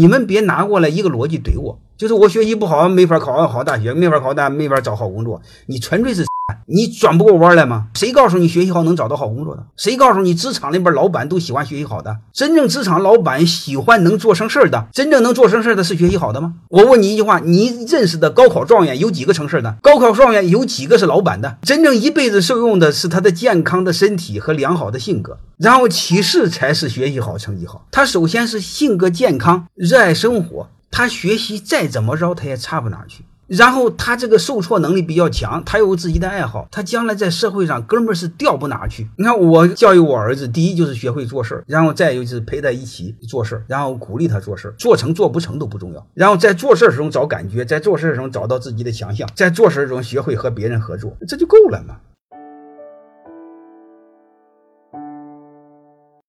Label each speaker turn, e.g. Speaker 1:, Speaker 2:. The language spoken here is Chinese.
Speaker 1: 你们别拿过来一个逻辑怼我，就是我学习不好，没法考上好大学，没法考大，没法找好工作。你纯粹是你转不过弯来吗？谁告诉你学习好能找到好工作的？谁告诉你职场里边老板都喜欢学习好的？真正职场老板喜欢能做成事儿的，真正能做成事儿的是学习好的吗？我问你一句话，你认识的高考状元有几个成事儿的？高考状元有几个是老板的？真正一辈子受用的是他的健康的身体和良好的性格，然后其次才是学习好、成绩好。他首先是性格健康、热爱生活，他学习再怎么着他也差不哪去。然后他这个受挫能力比较强，他有自己的爱好，他将来在社会上哥们儿是掉不哪去。你看我教育我儿子，第一就是学会做事儿，然后再有就是陪他一起做事儿，然后鼓励他做事儿，做成做不成都不重要。然后在做事儿中找感觉，在做事儿中找到自己的强项，在做事儿中学会和别人合作，这就够了嘛。